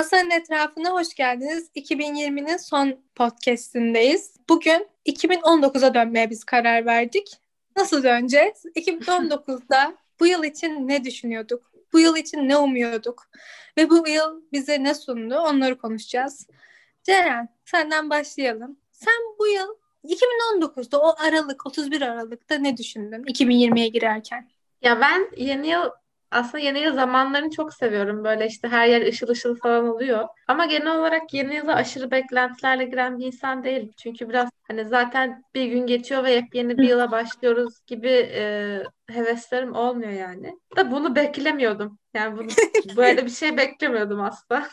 Masanın etrafına hoş geldiniz. 2020'nin son podcastindeyiz. Bugün 2019'a dönmeye biz karar verdik. Nasıl döneceğiz? 2019'da bu yıl için ne düşünüyorduk? Bu yıl için ne umuyorduk? Ve bu yıl bize ne sundu? Onları konuşacağız. Ceren, senden başlayalım. Sen bu yıl 2019'da o Aralık, 31 Aralık'ta ne düşündün 2020'ye girerken? Ya ben yeni yıl aslında yeni yıl zamanlarını çok seviyorum. Böyle işte her yer ışıl ışıl falan oluyor. Ama genel olarak yeni yıla aşırı beklentilerle giren bir insan değilim. Çünkü biraz hani zaten bir gün geçiyor ve yepyeni bir yıla başlıyoruz gibi e, heveslerim olmuyor yani. Da bunu beklemiyordum. Yani bunu böyle bir şey beklemiyordum aslında.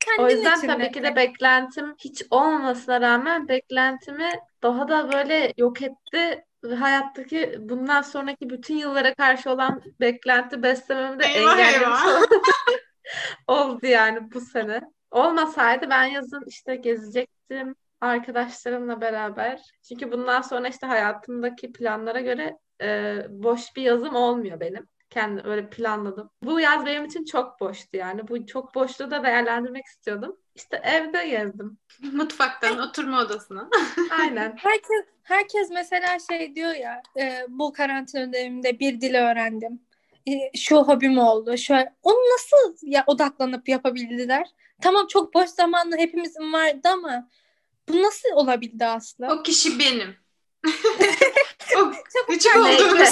Kendin O yüzden tabii ne? ki de beklentim hiç olmamasına rağmen beklentimi daha da böyle yok etti hayattaki bundan sonraki bütün yıllara karşı olan beklenti beslememi de Eyvah engellemiş eyvah. oldu yani bu sene. Olmasaydı ben yazın işte gezecektim arkadaşlarımla beraber. Çünkü bundan sonra işte hayatımdaki planlara göre e, boş bir yazım olmuyor benim. Kendi öyle planladım. Bu yaz benim için çok boştu yani. Bu çok boşluğu da değerlendirmek istiyordum. İşte evde gezdim. Mutfaktan oturma odasına. Aynen. Herkes herkes mesela şey diyor ya e, bu karantina döneminde bir dil öğrendim. E, şu hobim oldu. Şu onu nasıl ya odaklanıp yapabildiler? Tamam çok boş zamanlı hepimizin vardı ama bu nasıl olabildi aslında? O kişi benim. o küçük olduğumuz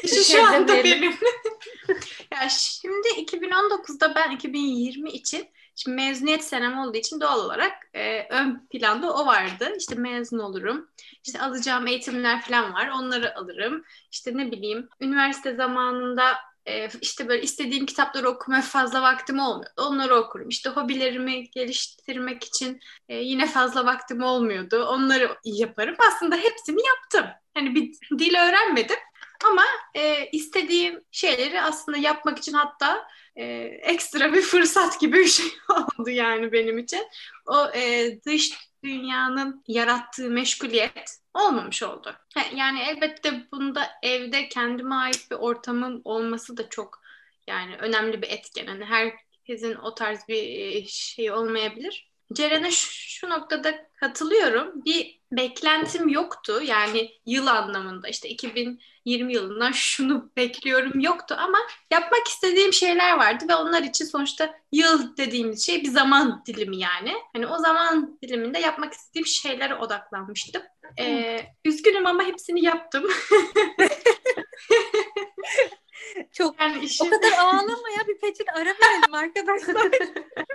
kişi şu anda benim. ya şimdi 2019'da ben 2020 için Şimdi mezuniyet senem olduğu için doğal olarak e, ön planda o vardı. İşte mezun olurum. İşte alacağım eğitimler falan var. Onları alırım. İşte ne bileyim üniversite zamanında e, işte böyle istediğim kitapları okumaya fazla vaktim olmuyordu. Onları okurum. İşte hobilerimi geliştirmek için e, yine fazla vaktim olmuyordu. Onları yaparım. Aslında hepsini yaptım. Hani bir dil öğrenmedim. Ama e, istediğim şeyleri aslında yapmak için hatta e, ekstra bir fırsat gibi bir şey oldu yani benim için. O e, dış dünyanın yarattığı meşguliyet olmamış oldu. Yani elbette bunda evde kendime ait bir ortamım olması da çok yani önemli bir etken. Hani herkesin o tarz bir e, şey olmayabilir. Ceren'e şu, şu noktada katılıyorum. Bir beklentim yoktu. Yani yıl anlamında işte 2020 yılından şunu bekliyorum yoktu ama yapmak istediğim şeyler vardı ve onlar için sonuçta yıl dediğimiz şey bir zaman dilimi yani. Hani o zaman diliminde yapmak istediğim şeylere odaklanmıştım. Ee, üzgünüm ama hepsini yaptım. Çok Yani işin... o kadar ağlama ya bir peçet ara verelim arkadaşlar.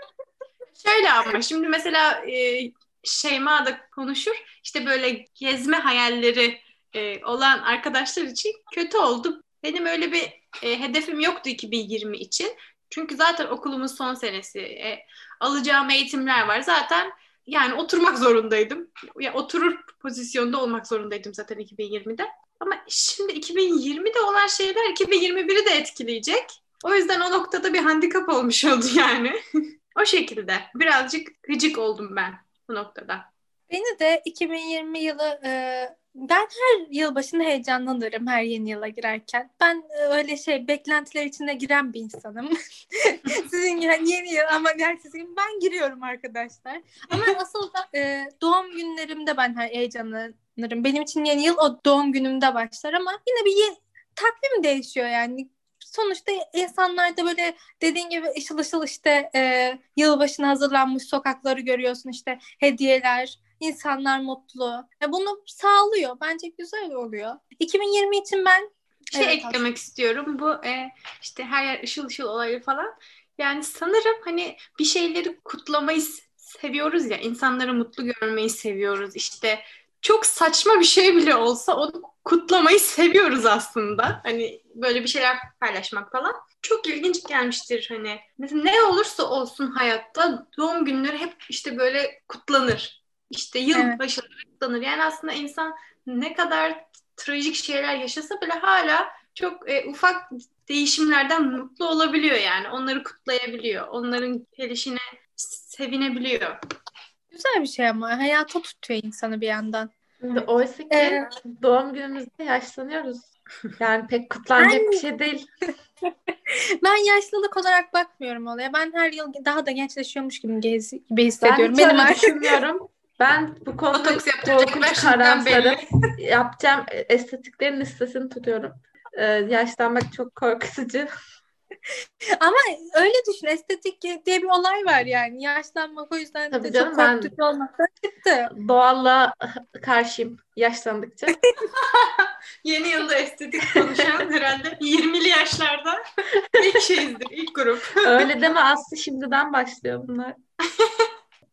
Şöyle ama şimdi mesela e, Şeyma da konuşur. İşte böyle gezme hayalleri e, olan arkadaşlar için kötü oldu. Benim öyle bir e, hedefim yoktu 2020 için. Çünkü zaten okulumun son senesi. E, alacağım eğitimler var. Zaten yani oturmak zorundaydım. Ya oturur pozisyonda olmak zorundaydım zaten 2020'de. Ama şimdi 2020'de olan şeyler 2021'i de etkileyecek. O yüzden o noktada bir handikap olmuş oldu yani. o şekilde. Birazcık gıcık oldum ben bu noktada. Beni de 2020 yılı e, ben her yıl başında heyecanlanırım her yeni yıla girerken. Ben e, öyle şey beklentiler içine giren bir insanım. Sizin yani yeni yıl ama gün ben giriyorum arkadaşlar. Ama asıl da e, doğum günlerimde ben her heyecanlanırım. Benim için yeni yıl o doğum günümde başlar ama yine bir takvim değişiyor yani. Sonuçta insanlar da böyle dediğin gibi ışıl ışıl işte e, yılbaşına hazırlanmış sokakları görüyorsun işte hediyeler, insanlar mutlu. E, bunu sağlıyor. Bence güzel oluyor. 2020 için ben şey Evet, eklemek istiyorum. Bu e, işte her yer ışıl ışıl olayı falan. Yani sanırım hani bir şeyleri kutlamayı seviyoruz ya. insanları mutlu görmeyi seviyoruz. İşte çok saçma bir şey bile olsa onu kutlamayı seviyoruz aslında. Hani böyle bir şeyler paylaşmak falan. Çok ilginç gelmiştir hani. Mesela ne olursa olsun hayatta doğum günleri hep işte böyle kutlanır. İşte yılbaşı kutlanır. Yani aslında insan ne kadar trajik şeyler yaşasa bile hala çok e, ufak değişimlerden mutlu olabiliyor yani. Onları kutlayabiliyor. Onların gelişine sevinebiliyor. güzel bir şey ama hayata tutuyor insanı bir yandan. Şimdi oysa ki Ee, doğum günümüzde yaşlanıyoruz. Yani pek kutlanacak bir şey değil. Ben yaşlılık olarak bakmıyorum olaya. Ben her yıl daha da gençleşiyormuş gibi, gez, gibi Ben hissediyorum. hiç Benim artık düşünmüyorum. Ben bu konuda Botoks korkunç karamsarım. Yapacağım estetiklerin listesini tutuyorum. Ee, yaşlanmak çok korkutucu. Ama öyle düşün estetik diye bir olay var yani. Yaşlanmak o yüzden Tabii de canım, çok ben- korkutucu olmaktan çıktı. Doğallığa karşıyım yaşlandıkça. Yeni yılda estetik konuşan herhalde 20'li yaşlarda ilk şeyizdir, ilk grup. Öyle deme Aslı şimdiden başlıyor bunlar.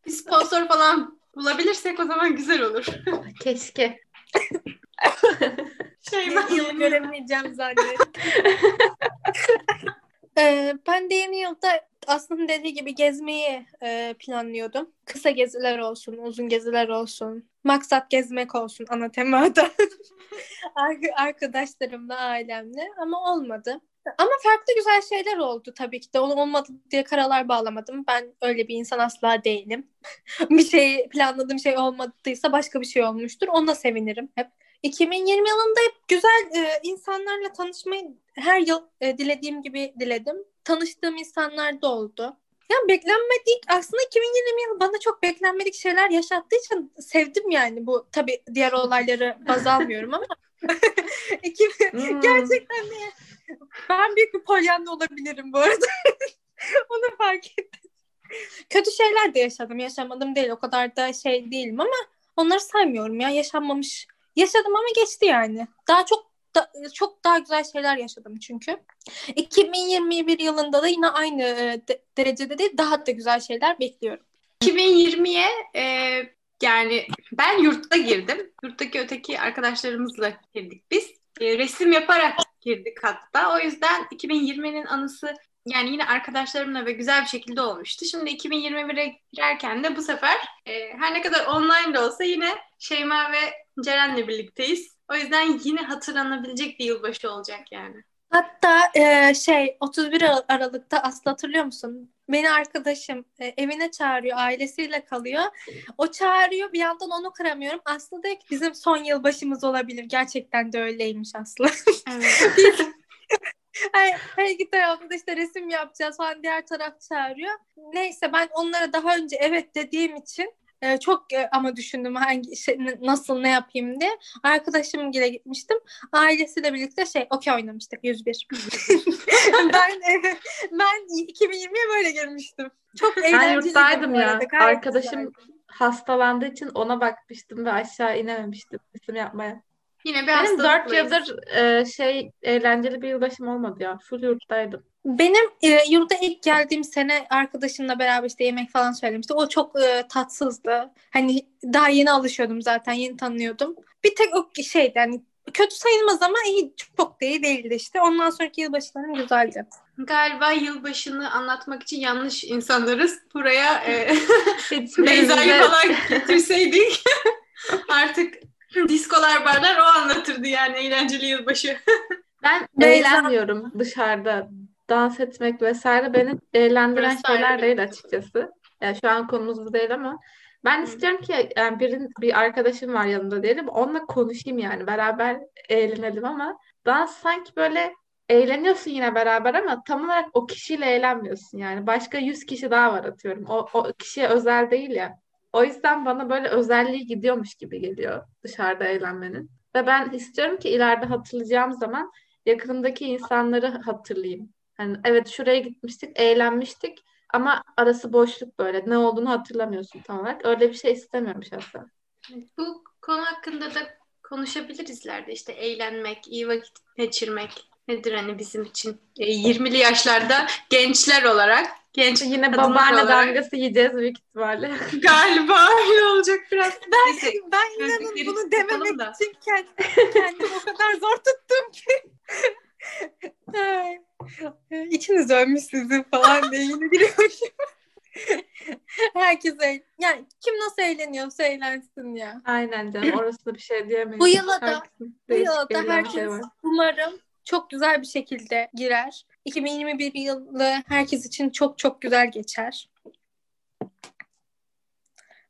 Bir sponsor falan bulabilirsek o zaman güzel olur. Keşke. Şey Yeni yılı göremeyeceğim zannettim. Ee, ben de yeni yılda aslında dediği gibi gezmeyi e, planlıyordum. Kısa geziler olsun, uzun geziler olsun. Maksat gezmek olsun ana temada. Ar- Arkadaşlarımla, ailemle ama olmadı. Ama farklı güzel şeyler oldu tabii ki de. Onu olmadı diye karalar bağlamadım. Ben öyle bir insan asla değilim. bir şey planladığım şey olmadıysa başka bir şey olmuştur. Ona sevinirim hep. 2020 yılında hep güzel e, insanlarla tanışmayı her yıl e, dilediğim gibi diledim. Tanıştığım insanlar da oldu. Ya beklenmedik aslında 2020 yılı bana çok beklenmedik şeyler yaşattığı için sevdim yani bu tabii diğer olayları baz almıyorum ama 2000 Hmm. gerçekten de ben büyük bir polyanlı olabilirim bu arada. Onu fark ettim. Kötü şeyler de yaşadım. Yaşamadım değil. O kadar da şey değilim ama onları saymıyorum ya. Yaşanmamış. Yaşadım ama geçti yani. Daha çok da, çok daha güzel şeyler yaşadım çünkü. 2021 yılında da yine aynı e, de- derecede değil daha da güzel şeyler bekliyorum. 2020'ye e, yani ben yurtta girdim. Yurttaki öteki arkadaşlarımızla girdik biz. E, resim yaparak girdik hatta. O yüzden 2020'nin anısı yani yine arkadaşlarımla ve güzel bir şekilde olmuştu. Şimdi 2021'e girerken de bu sefer e, her ne kadar online de olsa yine Şeyma ve Ceren'le birlikteyiz. O yüzden yine hatırlanabilecek bir yılbaşı olacak yani. Hatta e, şey 31 Ar- Aralık'ta Aslı hatırlıyor musun? Beni arkadaşım e, evine çağırıyor, ailesiyle kalıyor. O çağırıyor, bir yandan onu kıramıyorum. Aslı diyor ki bizim son yılbaşımız olabilir. Gerçekten de öyleymiş Aslı. Evet. her, her iki tarafta da işte resim yapacağız falan diğer taraf çağırıyor. Neyse ben onlara daha önce evet dediğim için e, çok e, ama düşündüm hangi şey, nasıl ne yapayım diye. Arkadaşım gile gitmiştim. Ailesiyle birlikte şey okey oynamıştık 101. ben e, ben 2020'ye böyle girmiştim. Çok Ben eğlenceliydi yurttaydım ya. Arkadaşım güzeldi. hastalandığı için ona bakmıştım ve aşağı inememiştim resim yapmaya. Yine bir Benim dört yıldır e, şey eğlenceli bir yılbaşım olmadı ya. Full yurttaydım. Benim e, yurda ilk geldiğim sene arkadaşımla beraber işte yemek falan söylemişti. O çok e, tatsızdı. Hani daha yeni alışıyordum zaten, yeni tanıyordum. Bir tek o şeydi hani kötü sayılmaz ama iyi çok da iyi değildi işte. Ondan sonraki yılbaşlarım güzeldi. Galiba yılbaşını anlatmak için yanlış insanlarız. Buraya e, Beyza'yı falan getirseydik artık diskolar barlar o anlatırdı yani eğlenceli yılbaşı. Ben eğlenmiyorum dışarıda. Dans etmek vesaire beni eğlendiren Burası şeyler değil açıkçası. Yani şu an konumuz bu değil ama ben Hı. istiyorum ki yani birin, bir arkadaşım var yanımda diyelim. Onunla konuşayım yani beraber eğlenelim ama dans sanki böyle eğleniyorsun yine beraber ama tam olarak o kişiyle eğlenmiyorsun yani. Başka yüz kişi daha var atıyorum. O, o kişiye özel değil ya. O yüzden bana böyle özelliği gidiyormuş gibi geliyor dışarıda eğlenmenin. Ve ben istiyorum ki ileride hatırlayacağım zaman yakınımdaki insanları hatırlayayım. Hani evet şuraya gitmiştik, eğlenmiştik ama arası boşluk böyle. Ne olduğunu hatırlamıyorsun tam olarak. Öyle bir şey istemiyorum şahsen. Bu konu hakkında da konuşabiliriz ileride. İşte eğlenmek, iyi vakit geçirmek nedir hani bizim için e, 20'li yaşlarda gençler olarak genç Yine babaanne olarak damgası yiyeceğiz büyük ihtimalle. galiba öyle olacak biraz. Ben, Neyse, ben inanın bunu dememek da. için kendim, kendimi o kadar zor tuttum ki. İçiniz ölmüş sizin falan diye yine giriyormuşum. Herkes eğ- yani kim nasıl eğleniyorsa eğlensin ya. Aynen canım orası bir şey diyemeyiz. Bu yıla da- Bu yılda eğlenme herkes şey var. umarım çok güzel bir şekilde girer. 2021 yılı herkes için çok çok güzel geçer.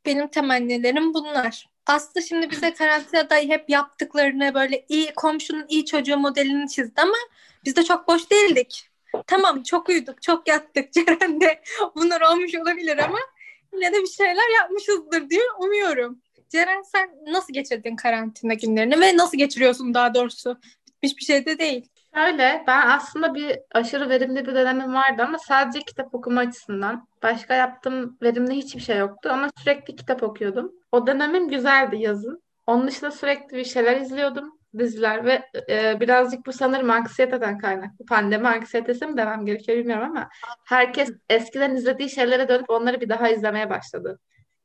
Benim temennilerim bunlar. Aslı şimdi bize karantinada hep yaptıklarını böyle iyi komşunun iyi çocuğu modelini çizdi ama biz de çok boş değildik. Tamam çok uyuduk, çok yattık. Ceren de bunlar olmuş olabilir ama yine de bir şeyler yapmışızdır diye umuyorum. Ceren sen nasıl geçirdin karantina günlerini ve nasıl geçiriyorsun daha doğrusu? Bitmiş bir şey de değil. Şöyle ben aslında bir aşırı verimli bir dönemim vardı ama sadece kitap okuma açısından. Başka yaptığım verimli hiçbir şey yoktu ama sürekli kitap okuyordum. O dönemim güzeldi yazın. Onun dışında sürekli bir şeyler izliyordum diziler ve e, birazcık bu sanırım anksiyeteden kaynaklı. Pandemi anksiyetesi mi demem gerekiyor bilmiyorum ama herkes eskiden izlediği şeylere dönüp onları bir daha izlemeye başladı.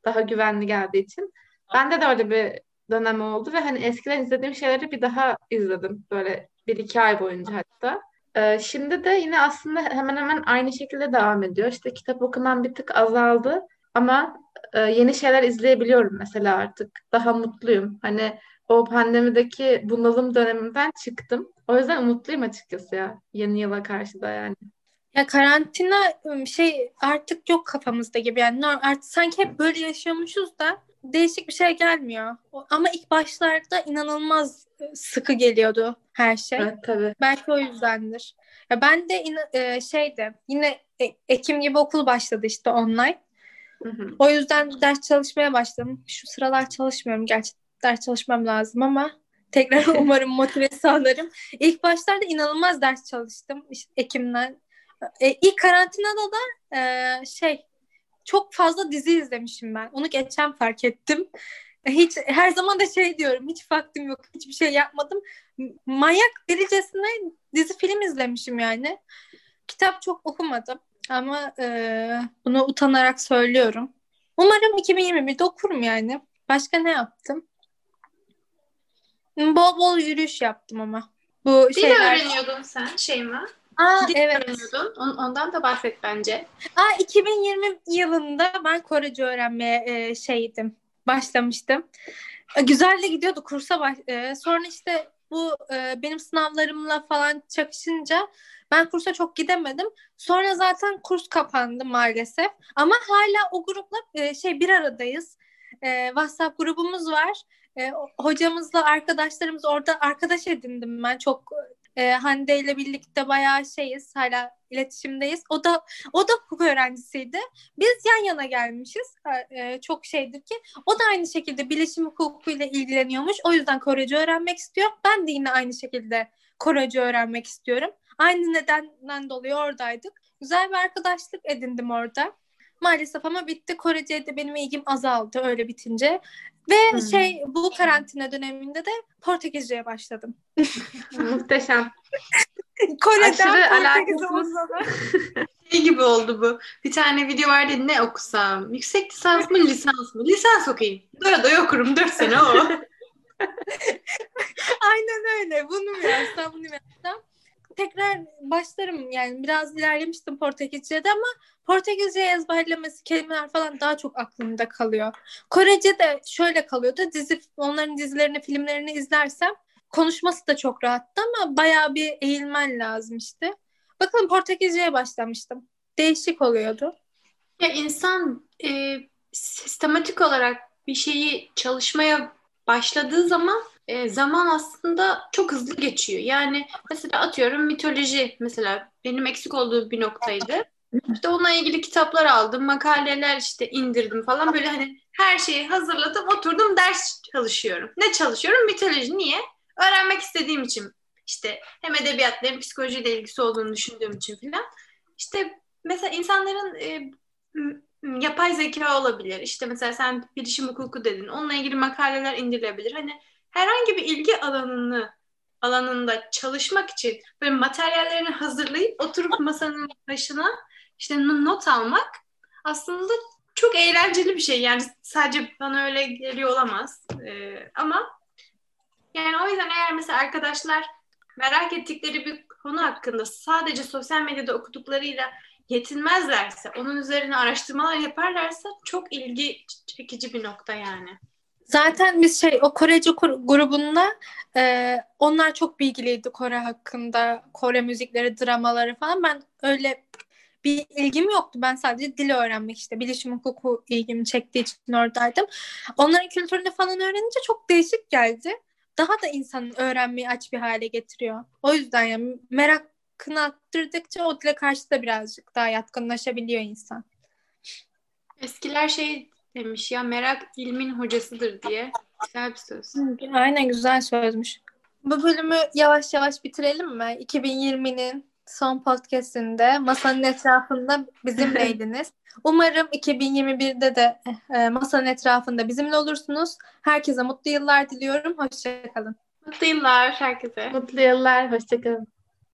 Daha güvenli geldiği için. Bende de öyle bir dönem oldu ve hani eskiden izlediğim şeyleri bir daha izledim. Böyle bir iki ay boyunca hatta. Ee, şimdi de yine aslında hemen hemen aynı şekilde devam ediyor. İşte kitap okumam bir tık azaldı ama e, yeni şeyler izleyebiliyorum mesela artık. Daha mutluyum. Hani o pandemideki bunalım döneminden çıktım. O yüzden umutluyum açıkçası ya yeni yıla karşı da yani. Ya karantina şey artık yok kafamızda gibi yani artık sanki hep böyle yaşıyormuşuz da değişik bir şey gelmiyor. Ama ilk başlarda inanılmaz e, sıkı geliyordu her şey. Evet tabii. Belki o yüzdendir. Ya ben de in- e, şeyde yine e- Ekim gibi okul başladı işte online. Hı hı. O yüzden ders çalışmaya başladım. Şu sıralar çalışmıyorum gerçi ders çalışmam lazım ama tekrar umarım motive sağlarım. İlk başlarda inanılmaz ders çalıştım işte Ekim'den. E, ilk karantinada da e, şey çok fazla dizi izlemişim ben. Onu geçen fark ettim. Hiç her zaman da şey diyorum. Hiç vaktim yok. Hiçbir şey yapmadım. Manyak delicesine dizi film izlemişim yani. Kitap çok okumadım. Ama e, bunu utanarak söylüyorum. Umarım 2021'de okurum yani. Başka ne yaptım? Bol bol yürüyüş yaptım ama. Bu Dil şeyler... öğreniyordun sen Şeyma. Aa, Dil evet. Ondan da bahset bence. Aa, 2020 yılında ben Korece öğrenmeye e, şeydim. Başlamıştım. E, güzel de gidiyordu kursa. Baş... E, sonra işte bu e, benim sınavlarımla falan çakışınca ben kursa çok gidemedim. Sonra zaten kurs kapandı maalesef. Ama hala o grupla e, şey bir aradayız. E, WhatsApp grubumuz var. E, hocamızla arkadaşlarımız orada arkadaş edindim ben. Çok e, Hande ile birlikte bayağı şeyiz. Hala iletişimdeyiz. O da o da hukuk öğrencisiydi. Biz yan yana gelmişiz. E, çok şeydir ki o da aynı şekilde bilişim hukukuyla ilgileniyormuş. O yüzden Korece öğrenmek istiyor. Ben de yine aynı şekilde Korece öğrenmek istiyorum. Aynı nedenden dolayı oradaydık. Güzel bir arkadaşlık edindim orada. Maalesef ama bitti. Korece'ye de benim ilgim azaldı öyle bitince. Ve hmm. şey bu karantina döneminde de Portekizce'ye başladım. Muhteşem. Kore'den Portekiz'e şey gibi oldu bu. Bir tane video vardı ne okusam? Yüksek lisans mı lisans mı? Lisans okuyayım. Doya doya okurum. Dört sene o. Aynen öyle. Bunu mu yazsam bunu mu yazsam? Tekrar başlarım yani biraz ilerlemiştim Portekizce'de ama Portekizce ezberlemesi kelimeler falan daha çok aklımda kalıyor. Korece de şöyle kalıyordu dizi onların dizilerini filmlerini izlersem konuşması da çok rahattı ama bayağı bir eğilmen lazım işte. Bakın Portekizce'ye başlamıştım. Değişik oluyordu. Ya insan e, sistematik olarak bir şeyi çalışmaya başladığı zaman e, zaman aslında çok hızlı geçiyor. Yani mesela atıyorum mitoloji mesela benim eksik olduğum bir noktaydı. İşte onunla ilgili kitaplar aldım, makaleler işte indirdim falan böyle hani her şeyi hazırladım, oturdum ders çalışıyorum. Ne çalışıyorum? Mitoloji. Niye? Öğrenmek istediğim için. İşte hem edebiyatla hem psikolojiyle ilgisi olduğunu düşündüğüm için falan. İşte mesela insanların e, yapay zeka olabilir. İşte mesela sen bilişim hukuku dedin. Onunla ilgili makaleler indirilebilir. Hani herhangi bir ilgi alanını alanında çalışmak için böyle materyallerini hazırlayıp oturup masanın başına işte not almak aslında çok eğlenceli bir şey. Yani sadece bana öyle geliyor olamaz. Ee, ama yani o yüzden eğer mesela arkadaşlar merak ettikleri bir konu hakkında sadece sosyal medyada okuduklarıyla yetinmezlerse, onun üzerine araştırmalar yaparlarsa çok ilgi çekici bir nokta yani. Zaten biz şey o Korece grubunda e, onlar çok bilgiliydi Kore hakkında. Kore müzikleri, dramaları falan. Ben öyle bir ilgim yoktu. Ben sadece dil öğrenmek işte bilişim hukuku ilgimi çektiği için oradaydım. Onların kültürünü falan öğrenince çok değişik geldi. Daha da insanın öğrenmeyi aç bir hale getiriyor. O yüzden yani merakını arttırdıkça o dile karşı da birazcık daha yatkınlaşabiliyor insan. Eskiler şey demiş ya merak ilmin hocasıdır diye. Güzel bir söz. Aynen güzel sözmüş. Bu bölümü yavaş yavaş bitirelim mi? 2020'nin son podcastinde masanın etrafında bizimleydiniz. Umarım 2021'de de e, masanın etrafında bizimle olursunuz. Herkese mutlu yıllar diliyorum. Hoşçakalın. Mutlu yıllar herkese. Mutlu yıllar. Hoşçakalın.